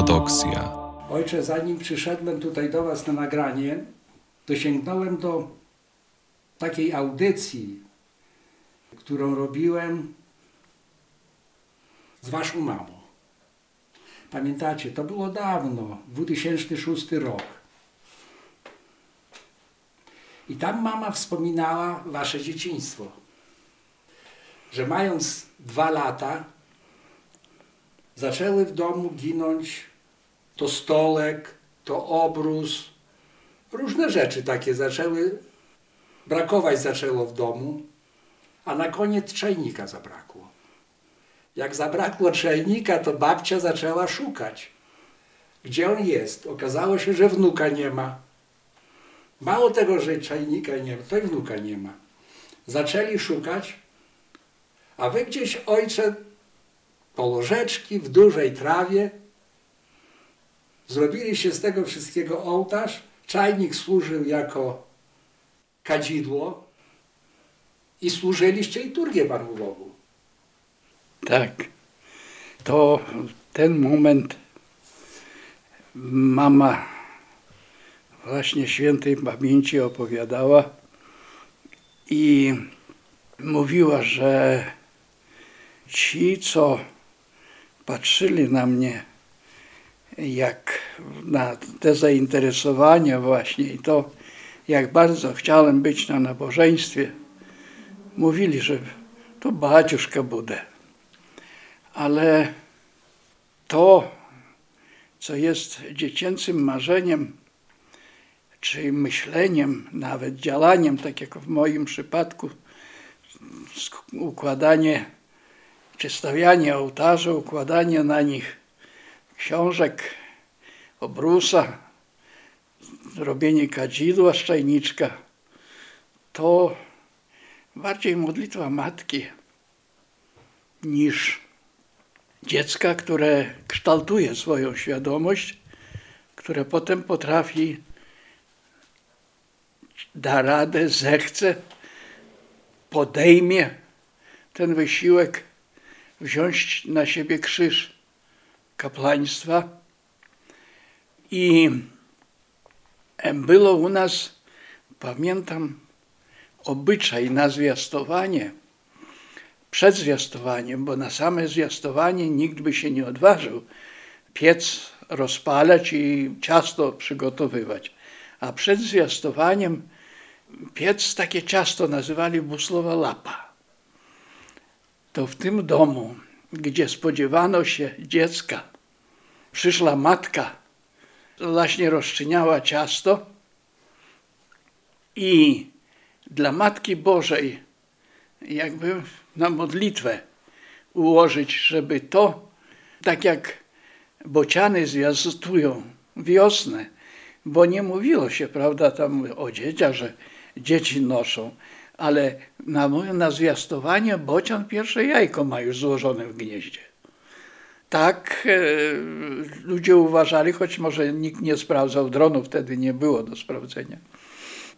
ortodoksja. Ojcze, zanim przyszedłem tutaj do Was na nagranie, to sięgnąłem do takiej audycji, którą robiłem z Waszą mamą. Pamiętacie, to było dawno, 2006 rok. I tam mama wspominała Wasze dzieciństwo. Że mając dwa lata, zaczęły w domu ginąć to stolek, to obrus, różne rzeczy takie zaczęły brakować zaczęło w domu, a na koniec czajnika zabrakło. Jak zabrakło czajnika, to babcia zaczęła szukać. Gdzie on jest? Okazało się, że wnuka nie ma. Mało tego, że czajnika nie ma, to i wnuka nie ma. Zaczęli szukać, a wy gdzieś, ojcze, po łożeczki w dużej trawie Zrobiliście z tego wszystkiego ołtarz, czajnik służył jako kadzidło i służyliście liturgię Panu Bogu. Tak. To ten moment mama właśnie świętej pamięci opowiadała i mówiła, że ci, co patrzyli na mnie jak na te zainteresowania właśnie i to, jak bardzo chciałem być na nabożeństwie, mówili, że to baciuszka bude. Ale to, co jest dziecięcym marzeniem, czy myśleniem, nawet działaniem, tak jak w moim przypadku, układanie czy stawianie ołtarza, układanie na nich książek, obrusa, robienie kadzidła z czajniczka, to bardziej modlitwa matki niż dziecka, które kształtuje swoją świadomość, które potem potrafi da radę, zechce, podejmie ten wysiłek, wziąć na siebie krzyż kapłaństwa i było u nas, pamiętam, obyczaj na zwiastowanie, przed zwiastowaniem, bo na same zwiastowanie nikt by się nie odważył piec rozpalać i ciasto przygotowywać. A przed zwiastowaniem piec takie ciasto nazywali buslowa lapa. To w tym domu, gdzie spodziewano się dziecka, przyszła matka, właśnie rozczyniała ciasto i dla Matki Bożej jakby na modlitwę ułożyć, żeby to, tak jak bociany zwiastują wiosnę, bo nie mówiło się, prawda, tam o dzieciach, że dzieci noszą, ale na, na zwiastowanie bocian pierwsze jajko ma już złożone w gnieździe. Tak e, ludzie uważali, choć może nikt nie sprawdzał dronu, wtedy nie było do sprawdzenia.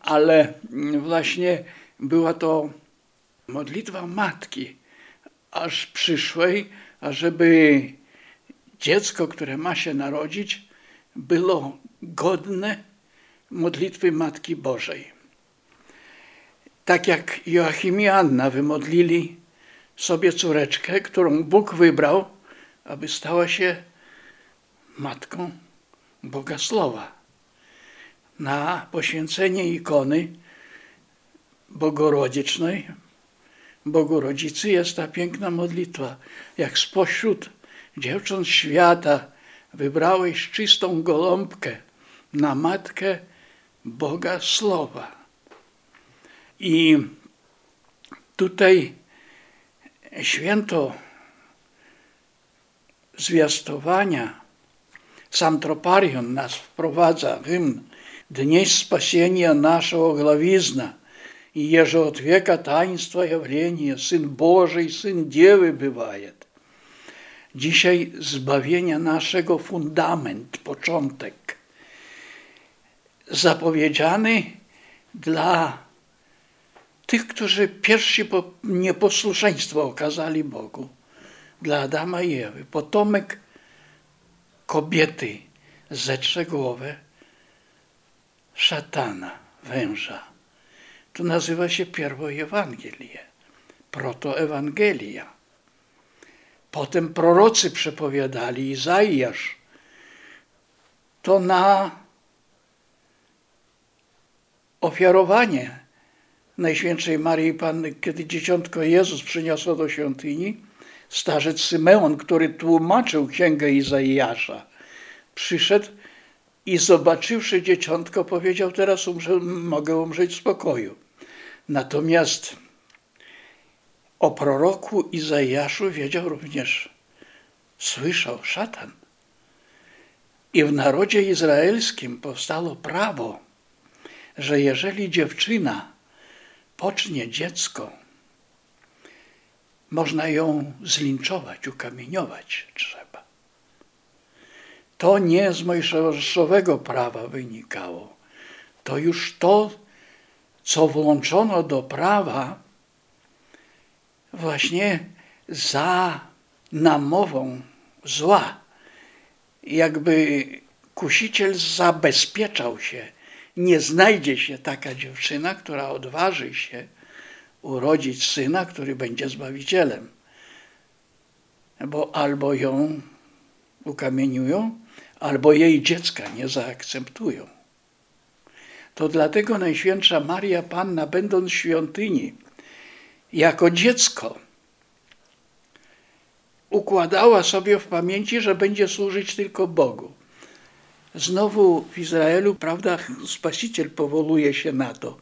Ale właśnie była to modlitwa matki, aż przyszłej, ażeby dziecko, które ma się narodzić, było godne modlitwy Matki Bożej. Tak jak Joachim i Anna wymodlili sobie córeczkę, którą Bóg wybrał, aby stała się matką Boga Słowa. Na poświęcenie ikony bogorodzicznej, Bogu Rodzicy jest ta piękna modlitwa. Jak spośród dziewcząt świata wybrałeś czystą goląbkę na matkę Boga Słowa. I tutaj święto zwiastowania, sam troparion nas wprowadza, hymn Dnie spasienia naszego glawizna i jeże od wieka taństwa явления Syn Boży i Syn Dziewy bywaje. Dzisiaj zbawienia naszego fundament, początek, zapowiedziany dla tych, którzy pierwsi nieposłuszeństwo okazali Bogu, dla Adama i Ewy. Potomek kobiety zetrzegłowe szatana, węża. To nazywa się pierwo Ewangelie, protoewangelia. Potem prorocy przepowiadali, Izaiasz, to na ofiarowanie Najświętszej Marii Panny, kiedy dzieciątko Jezus przyniosło do świątyni, starzec Symeon, który tłumaczył księgę Izaiasza, przyszedł i zobaczywszy dzieciątko, powiedział: Teraz umrze, mogę umrzeć w spokoju. Natomiast o proroku Izajaszu wiedział również, słyszał szatan. I w narodzie izraelskim powstało prawo, że jeżeli dziewczyna pocznie dziecko, można ją zlinczować, ukamieniować trzeba. To nie z mojżeszowego prawa wynikało. To już to, co włączono do prawa właśnie za namową zła. Jakby kusiciel zabezpieczał się. Nie znajdzie się taka dziewczyna, która odważy się urodzić syna, który będzie zbawicielem. Bo albo ją ukamieniują, albo jej dziecka nie zaakceptują. To dlatego Najświętsza Maria Panna, będąc świątyni, jako dziecko, układała sobie w pamięci, że będzie służyć tylko Bogu. Znowu w Izraelu, prawda, Spasiciel powołuje się na to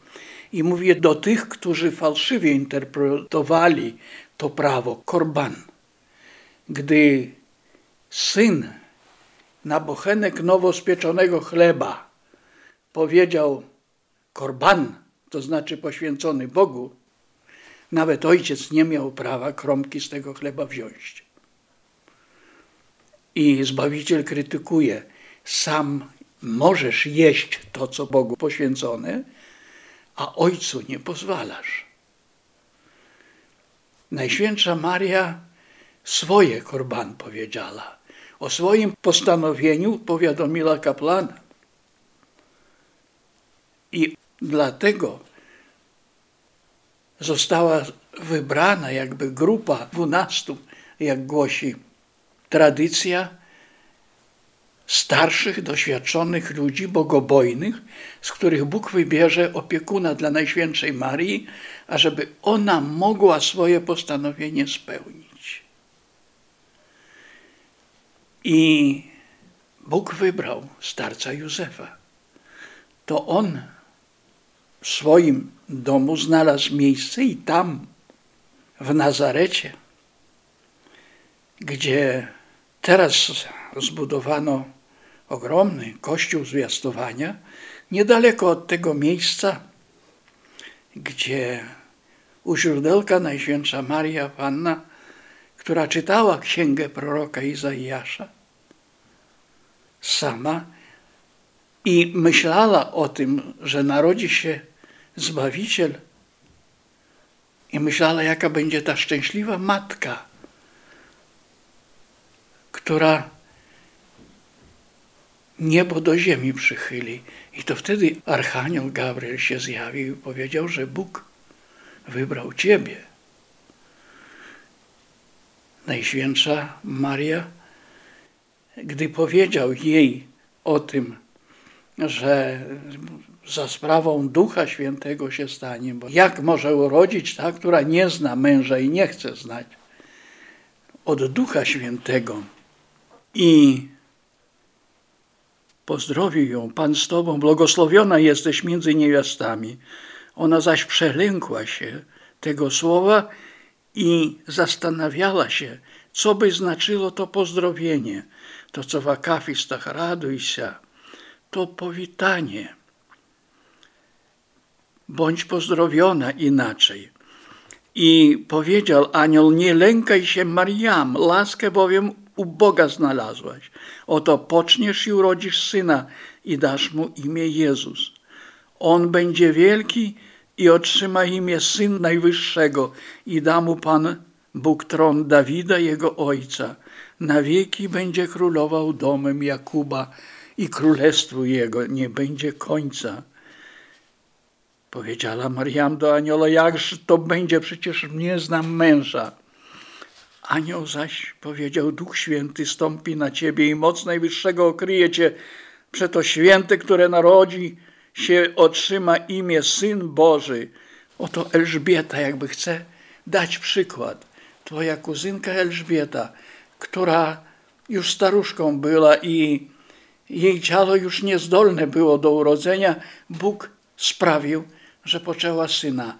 i mówi do tych, którzy fałszywie interpretowali to prawo, korban. Gdy syn na bochenek nowo spieczonego chleba powiedział korban, to znaczy poświęcony Bogu, nawet ojciec nie miał prawa kromki z tego chleba wziąć. I Zbawiciel krytykuje, sam możesz jeść to, co Bogu poświęcone, a ojcu nie pozwalasz. Najświętsza Maria swoje korban powiedziała. O swoim postanowieniu powiadomiła kaplana. I dlatego została wybrana jakby grupa dwunastu, jak głosi tradycja, starszych, doświadczonych ludzi, bogobojnych, z których Bóg wybierze opiekuna dla Najświętszej Marii, ażeby ona mogła swoje postanowienie spełnić. I Bóg wybrał starca Józefa. To on w swoim domu znalazł miejsce i tam, w Nazarecie, gdzie teraz zbudowano ogromny kościół zwiastowania, niedaleko od tego miejsca, gdzie u źródełka Najświętsza Maria Panna, która czytała księgę proroka Izaiasza, sama i myślała o tym, że narodzi się Zbawiciel, i myślała, jaka będzie ta szczęśliwa matka, która niebo do ziemi przychyli. I to wtedy Archanioł Gabriel się zjawił i powiedział, że Bóg wybrał Ciebie. Najświętsza Maria, gdy powiedział jej o tym, że za sprawą Ducha Świętego się stanie, bo jak może urodzić ta, która nie zna męża i nie chce znać? Od Ducha Świętego. I pozdrowił ją, Pan z Tobą, błogosławiona jesteś między niewiastami. Ona zaś przelękła się tego słowa i zastanawiała się, co by znaczyło to pozdrowienie. To, co w akafistach raduj się, to powitanie. Bądź pozdrowiona inaczej. I powiedział anioł, nie lękaj się Mariam, laskę bowiem u Boga znalazłaś. Oto poczniesz i urodzisz syna i dasz mu imię Jezus. On będzie wielki i otrzyma imię Syn Najwyższego i da mu Pan Bóg tron Dawida, jego ojca. na wieki będzie królował domem Jakuba i królestwu jego nie będzie końca. Powiedziała Mariam do anioła, jakż to będzie, przecież nie znam męża. Anioł zaś powiedział, Duch Święty stąpi na ciebie i moc Najwyższego okryje cię. Przeto święty, które narodzi się, otrzyma imię Syn Boży. Oto Elżbieta jakby chce dać przykład. Twoja kuzynka Elżbieta, która już staruszką była i jej ciało już niezdolne było do urodzenia, Bóg sprawił, że poczęła syna.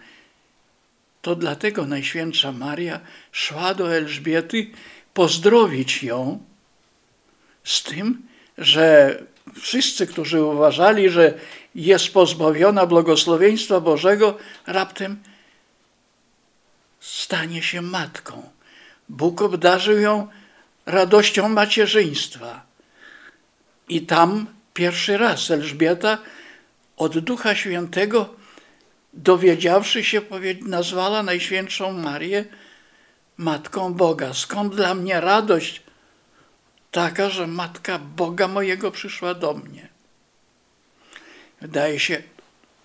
To dlatego Najświętsza Maria szła do Elżbiety pozdrowić ją z tym, że wszyscy, którzy uważali, że jest pozbawiona błogosławieństwa Bożego, raptem stanie się matką. Bóg obdarzył ją radością macierzyństwa. I tam pierwszy raz Elżbieta od Ducha Świętego, dowiedziawszy się, nazwała Najświętszą Marię Matką Boga. Skąd dla mnie radość taka, że Matka Boga mojego przyszła do mnie? Wydaje się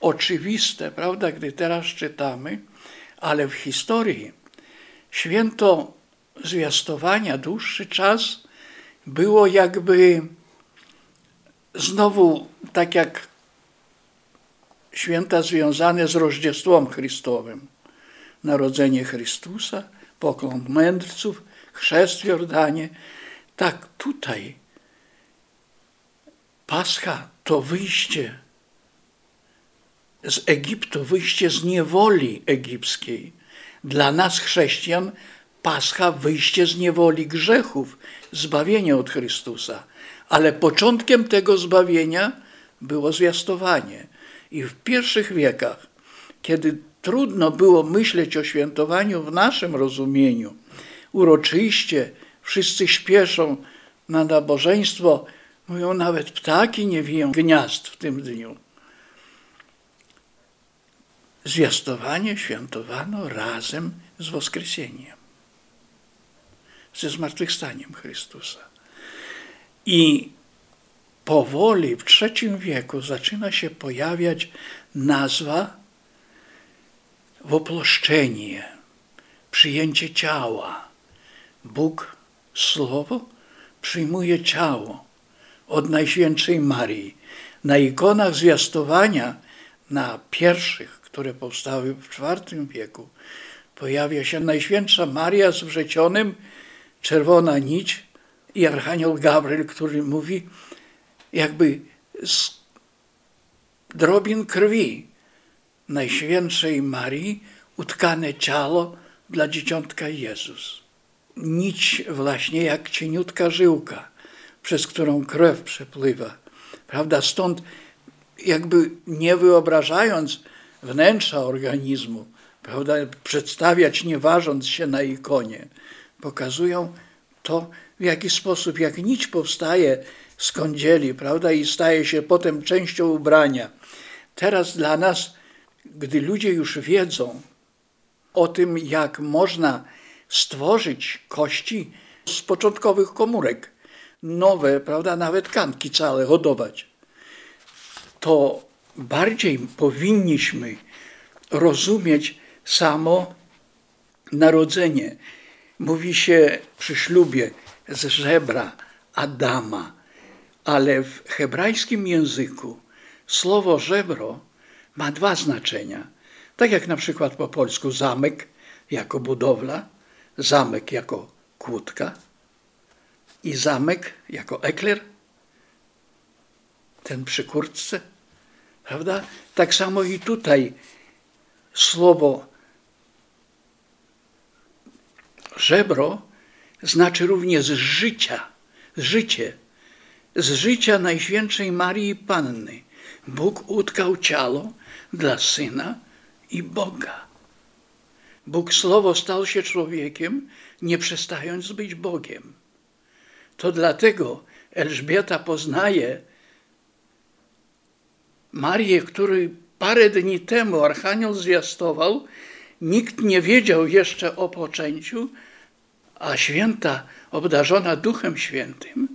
oczywiste, prawda, gdy teraz czytamy, ale w historii święto zwiastowania dłuższy czas było jakby znowu tak jak święta związane z Rożdziestwem Chrystowym. Narodzenie Chrystusa, poklon mędrców, chrzest w Jordanie. Tak tutaj Pascha to wyjście z Egiptu, wyjście z niewoli egipskiej. Dla nas chrześcijan Pascha wyjście z niewoli grzechów, zbawienie od Chrystusa. Ale początkiem tego zbawienia było zwiastowanie. I w pierwszych wiekach, kiedy trudno było myśleć o świętowaniu w naszym rozumieniu, uroczyście, wszyscy śpieszą na nabożeństwo, mówią nawet ptaki nie wiją gniazd w tym dniu. Zwiastowanie świętowano razem z Woskresieniem, ze zmartwychwstaniem Chrystusa. I powoli w III wieku zaczyna się pojawiać nazwa woploszczenie, przyjęcie ciała. Bóg Słowo przyjmuje ciało od Najświętszej Marii. Na ikonach zwiastowania, na pierwszych, które powstały w IV wieku, pojawia się Najświętsza Maria z wrzecionym, czerwona nić i Archanioł Gabriel, który mówi, jakby z drobin krwi Najświętszej Marii utkane ciało dla dzieciątka Jezus. Nić właśnie jak cieniutka żyłka, przez którą krew przepływa. Prawda? Stąd jakby nie wyobrażając wnętrza organizmu, prawda, przedstawiać nie ważąc się na ikonie, pokazują to, w jaki sposób, jak nić powstaje z kądzieli, prawda, i staje się potem częścią ubrania. Teraz dla nas, gdy ludzie już wiedzą o tym, jak można stworzyć kości z początkowych komórek, nowe, prawda, nawet tkanki całe hodować, to bardziej powinniśmy rozumieć samo narodzenie. Mówi się przy ślubie z żebra Adama, ale w hebrajskim języku słowo żebro ma dwa znaczenia. Tak jak na przykład po polsku zamek jako budowla, zamek jako kłódka i zamek jako ekler, ten przy kurtce, prawda? Tak samo i tutaj słowo żebro znaczy również życia, życie z życia Najświętszej Marii Panny. Bóg utkał ciało dla Syna i Boga. Bóg Słowo stał się człowiekiem, nie przestając być Bogiem. To dlatego Elżbieta poznaje Marię, który parę dni temu Archanioł zwiastował, nikt nie wiedział jeszcze o poczęciu, A święta obdarzona Duchem Świętym,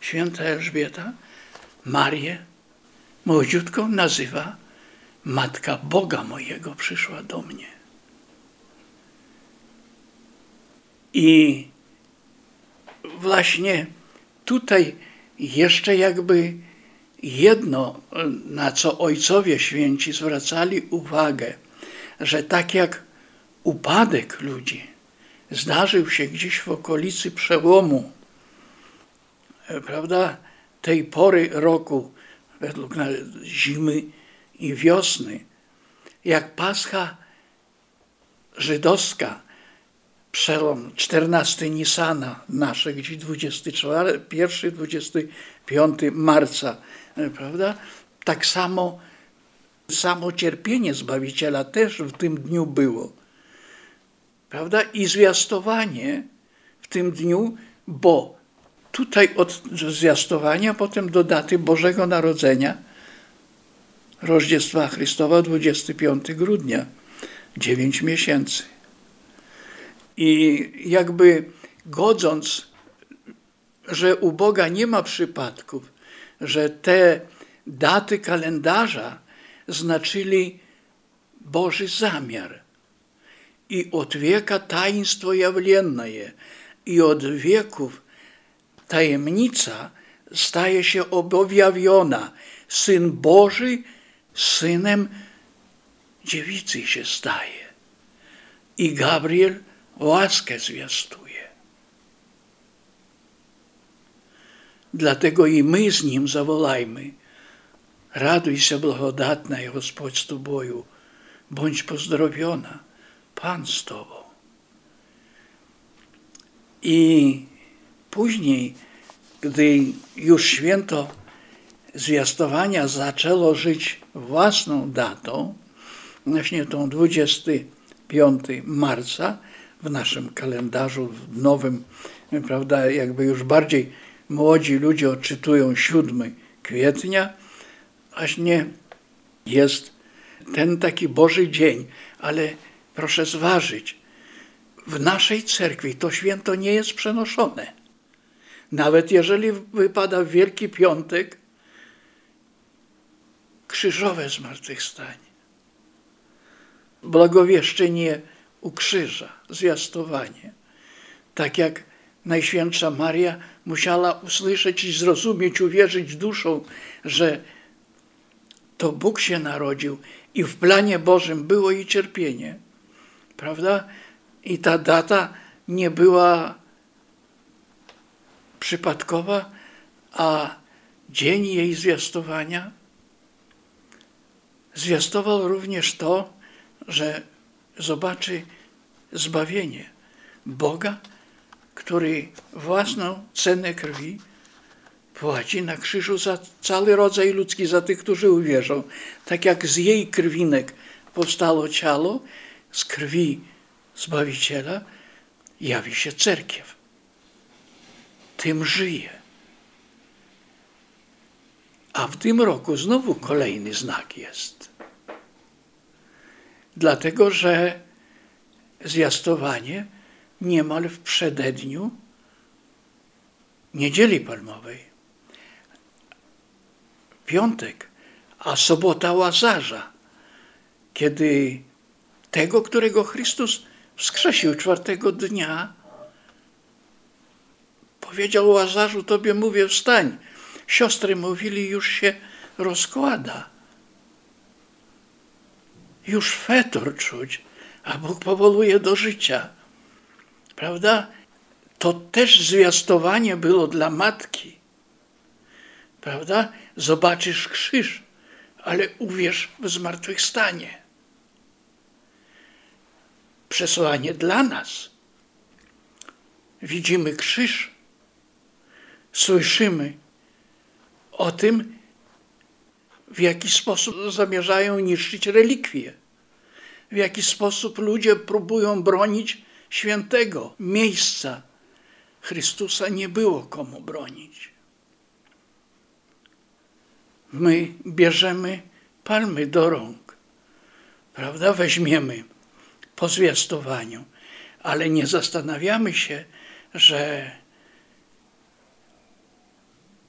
święta Elżbieta, Marię młodziutką nazywa Matka Boga mojego przyszła do mnie. I właśnie tutaj jeszcze jakby jedno, na co ojcowie święci zwracali uwagę, że tak jak upadek ludzi zdarzył się gdzieś w okolicy przełomu, prawda, tej pory roku, według zimy i wiosny, jak Pascha żydowska, przełom 14 Nisana nasze, gdzieś 21, 25 marca, prawda? Tak samo samo cierpienie Zbawiciela też w tym dniu było. Prawda? I zwiastowanie w tym dniu, bo tutaj od zwiastowania potem do daty Bożego Narodzenia, Rożdziestwa Chrystowa, 25 grudnia, 9 miesięcy. I jakby godząc, że u Boga nie ma przypadków, że te daty kalendarza znaczyli Boży zamiar. I od wieka taństwo jawlenne i od wieków tajemnica staje się objawiona. Syn Boży synem dziewicy się staje. I Gabriel łaskę zwiastuje. Dlatego i my z nim zawołajmy. Raduj się blagodatna, Господь z Tobою, bądź pozdrowiona, Pan z Tobą. I później, gdy już święto zwiastowania zaczęło żyć własną datą, właśnie tą 25 marca w naszym kalendarzu w nowym, prawda, jakby już bardziej młodzi ludzie odczytują 7 kwietnia, właśnie jest ten taki Boży dzień, ale proszę zważyć, w naszej cerkwi to święto nie jest przenoszone. Nawet jeżeli wypada Wielki Piątek, krzyżowe zmartwychwstanie, blagowieszczenie u krzyża, zwiastowanie. Tak jak Najświętsza Maria musiała usłyszeć i zrozumieć, uwierzyć duszą, że to Bóg się narodził i w planie Bożym było i cierpienie. Prawda? I ta data nie była przypadkowa, a dzień jej zwiastowania zwiastował również to, że zobaczy zbawienie Boga, który własną cenę krwi płaci na krzyżu za cały rodzaj ludzki, za tych, którzy uwierzą. Tak jak z jej krwinek powstało ciało, z krwi Zbawiciela jawi się cerkiew. Tym żyje. A w tym roku znowu kolejny znak jest. Dlatego, że zwiastowanie niemal w przededniu Niedzieli Palmowej piątek, a sobota Łazarza, kiedy tego, którego Chrystus wskrzesił czwartego dnia, powiedział Łazarzu, tobie mówię, wstań. Siostry mówili, już się rozkłada. Już fetor czuć, a Bóg powoluje do życia. Prawda? To też zwiastowanie było dla matki. Prawda? Zobaczysz krzyż, ale uwierz w zmartwychwstanie. Przesłanie dla nas. Widzimy krzyż, słyszymy o tym, w jaki sposób zamierzają niszczyć relikwie, w jaki sposób ludzie próbują bronić świętego miejsca. Chrystusa nie było komu bronić my bierzemy palmy do rąk, prawda? Weźmiemy po zwiastowaniu, ale nie zastanawiamy się, że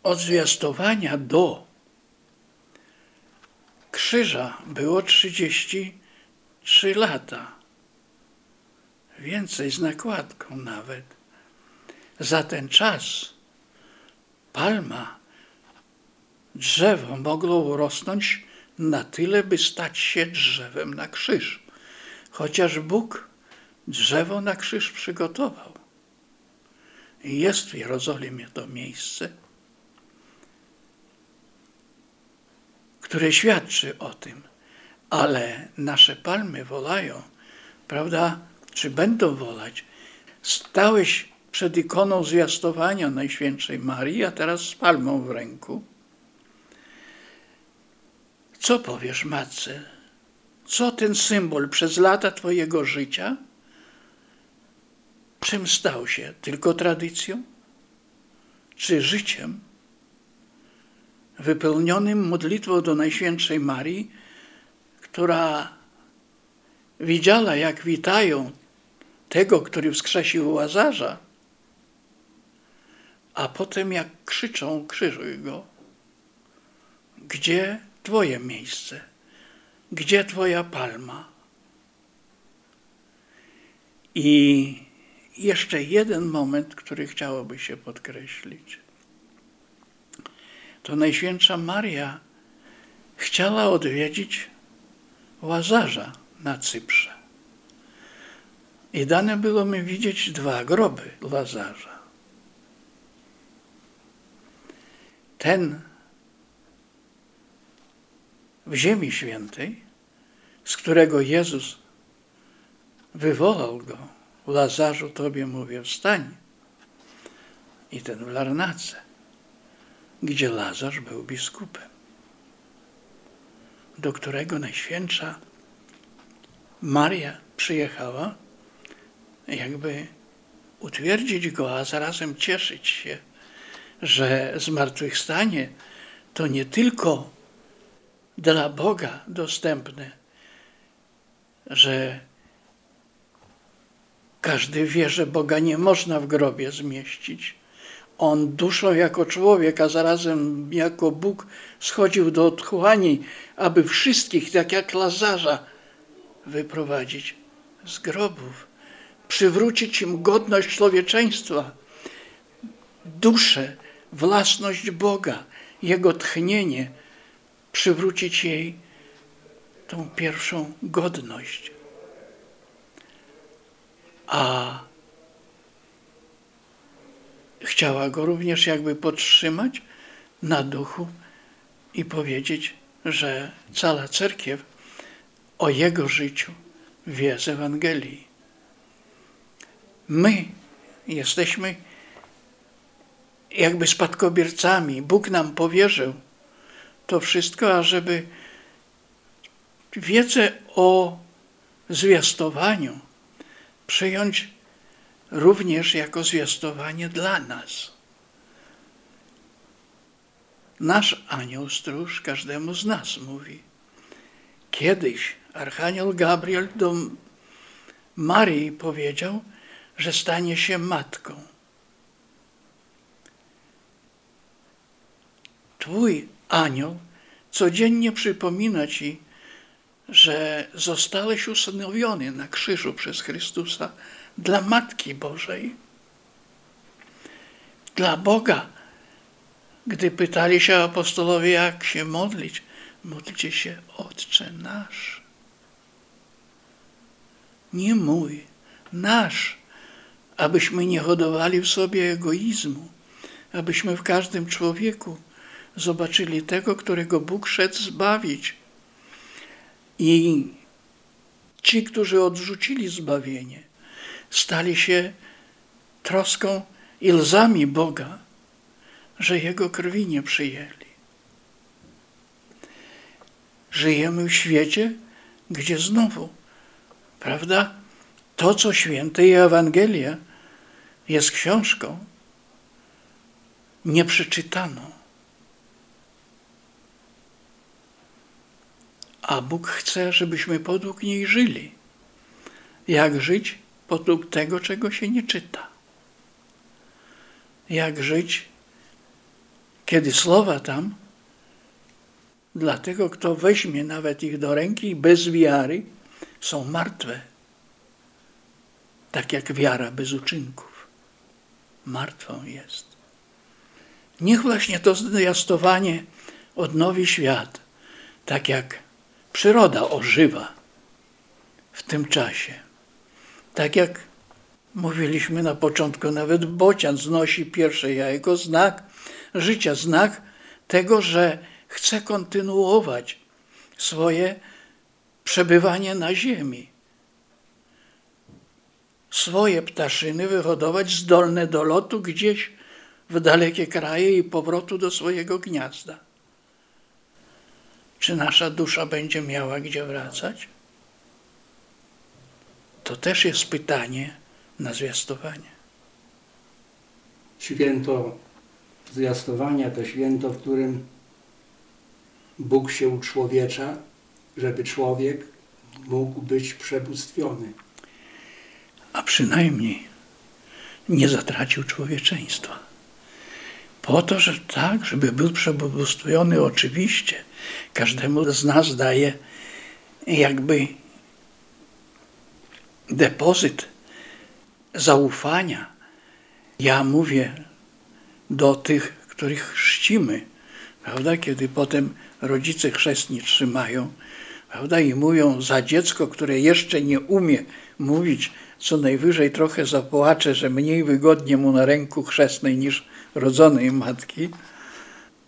od zwiastowania do krzyża było 33 lata. Więcej z nakładką nawet. Za ten czas palma, drzewo mogło urosnąć na tyle, by stać się drzewem na krzyż. Chociaż Bóg drzewo na krzyż przygotował. Jest w Jerozolimie to miejsce, które świadczy o tym, ale nasze palmy wolają, prawda? Czy będą wolać? Stałeś przed ikoną zwiastowania Najświętszej Marii, a teraz z palmą w ręku. Co powiesz matce? Co ten symbol przez lata Twojego życia? Czym stał się? Tylko tradycją? Czy życiem? Wypełnionym modlitwą do Najświętszej Marii, która widziała, jak witają tego, który wskrzesił Łazarza, a potem jak krzyczą, krzyżuj go. Gdzie Twoje miejsce? Gdzie Twoja palma? I jeszcze jeden moment, który chciałoby się podkreślić. To Najświętsza Maria chciała odwiedzić Łazarza na Cyprze. I dane było mi widzieć dwa groby Łazarza. Ten w Ziemi Świętej, z którego Jezus wywołał go, Łazarzu, Tobie mówię, wstań. I ten w Larnace, gdzie Lazarz był biskupem, do którego Najświętsza Maria przyjechała, jakby utwierdzić go, a zarazem cieszyć się, że zmartwychwstanie to nie tylko dla Boga dostępne, że każdy wie, że Boga nie można w grobie zmieścić. On duszą jako człowiek, a zarazem jako Bóg schodził do otchłani, aby wszystkich, tak jak Lazarza, wyprowadzić z grobów, przywrócić im godność człowieczeństwa, duszę, własność Boga, Jego tchnienie, przywrócić jej tą pierwszą godność. A chciała go również jakby podtrzymać na duchu i powiedzieć, że cała cerkiew o jego życiu wie z Ewangelii. My jesteśmy jakby spadkobiercami. Bóg nam powierzył to wszystko, ażeby wiedzę o zwiastowaniu przyjąć również jako zwiastowanie dla nas. Nasz anioł stróż każdemu z nas mówi. Kiedyś Archanioł Gabriel do Marii powiedział, że stanie się matką. Twój anioł codziennie przypomina ci, że zostałeś usanowiony na krzyżu przez Chrystusa dla Matki Bożej, dla Boga. Gdy pytali się apostolowie, jak się modlić, módlcie się Otcze nasz. Nie mój, nasz, abyśmy nie hodowali w sobie egoizmu, abyśmy w każdym człowieku zobaczyli tego, którego Bóg szedł zbawić. I ci, którzy odrzucili zbawienie, stali się troską i łzami Boga, że Jego krwi nie przyjęli. Żyjemy w świecie, gdzie znowu, prawda, to, co święte i Ewangelia jest książką nieprzeczytaną. A Bóg chce, żebyśmy podług niej żyli. Jak żyć? podług tego, czego się nie czyta. Jak żyć, kiedy słowa tam dla tego, kto weźmie nawet ich do ręki bez wiary, są martwe. Tak jak wiara bez uczynków. Martwą jest. Niech właśnie to zwiastowanie odnowi świat, tak jak przyroda ożywa w tym czasie. Tak jak mówiliśmy na początku, nawet bocian znosi pierwsze jajko, znak życia, znak tego, że chce kontynuować swoje przebywanie na ziemi. Swoje ptaszyny wyhodować zdolne do lotu gdzieś w dalekie kraje i powrotu do swojego gniazda. Czy nasza dusza będzie miała gdzie wracać? To też jest pytanie na zwiastowanie. Święto zwiastowania to święto, w którym Bóg się uczłowiecza, żeby człowiek mógł być przebóstwiony. A przynajmniej nie zatracił człowieczeństwa. Po to, że tak, żeby był przebóstwiony, oczywiście. Każdemu z nas daje jakby depozyt zaufania. Ja mówię do tych, których chrzcimy, prawda? Kiedy potem rodzice chrzestni trzymają, prawda? I mówią za dziecko, które jeszcze nie umie mówić, co najwyżej trochę zapłacze, że mniej wygodnie mu na ręku chrzestnej niż rodzonej matki.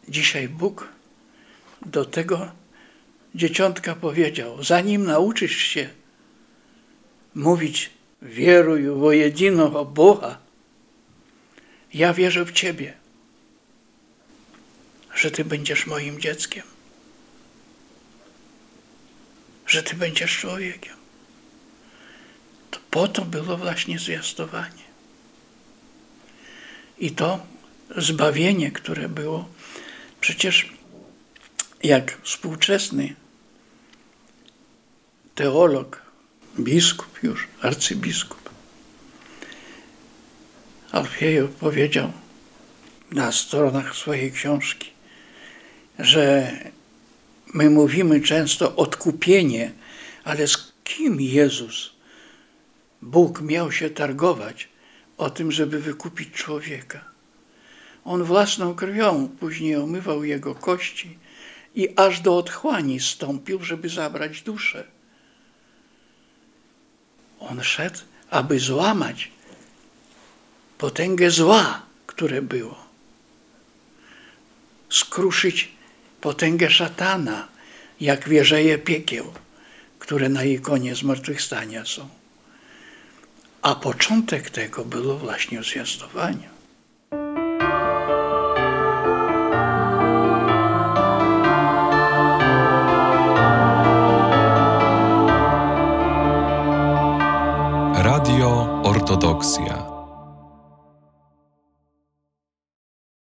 Dzisiaj Bóg do tego dzieciątka powiedział, zanim nauczysz się mówić wieruj w jedynego Boga, ja wierzę w Ciebie, że Ty będziesz moim dzieckiem, że Ty będziesz człowiekiem. To po to było właśnie zwiastowanie. I to zbawienie, które było, przecież jak współczesny teolog, biskup już, arcybiskup, Alfiejo powiedział na stronach swojej książki, że my mówimy często odkupienie, ale z kim Jezus, Bóg miał się targować o tym, żeby wykupić człowieka? On własną krwią później omywał jego kości i aż do otchłani stąpił, żeby zabrać duszę. On szedł, aby złamać potęgę zła, które było. Skruszyć potęgę szatana, jak wierzeje piekieł, które na ikonie zmartwychwstania są. A początek tego było właśnie zwiastowanie. Ortodoksja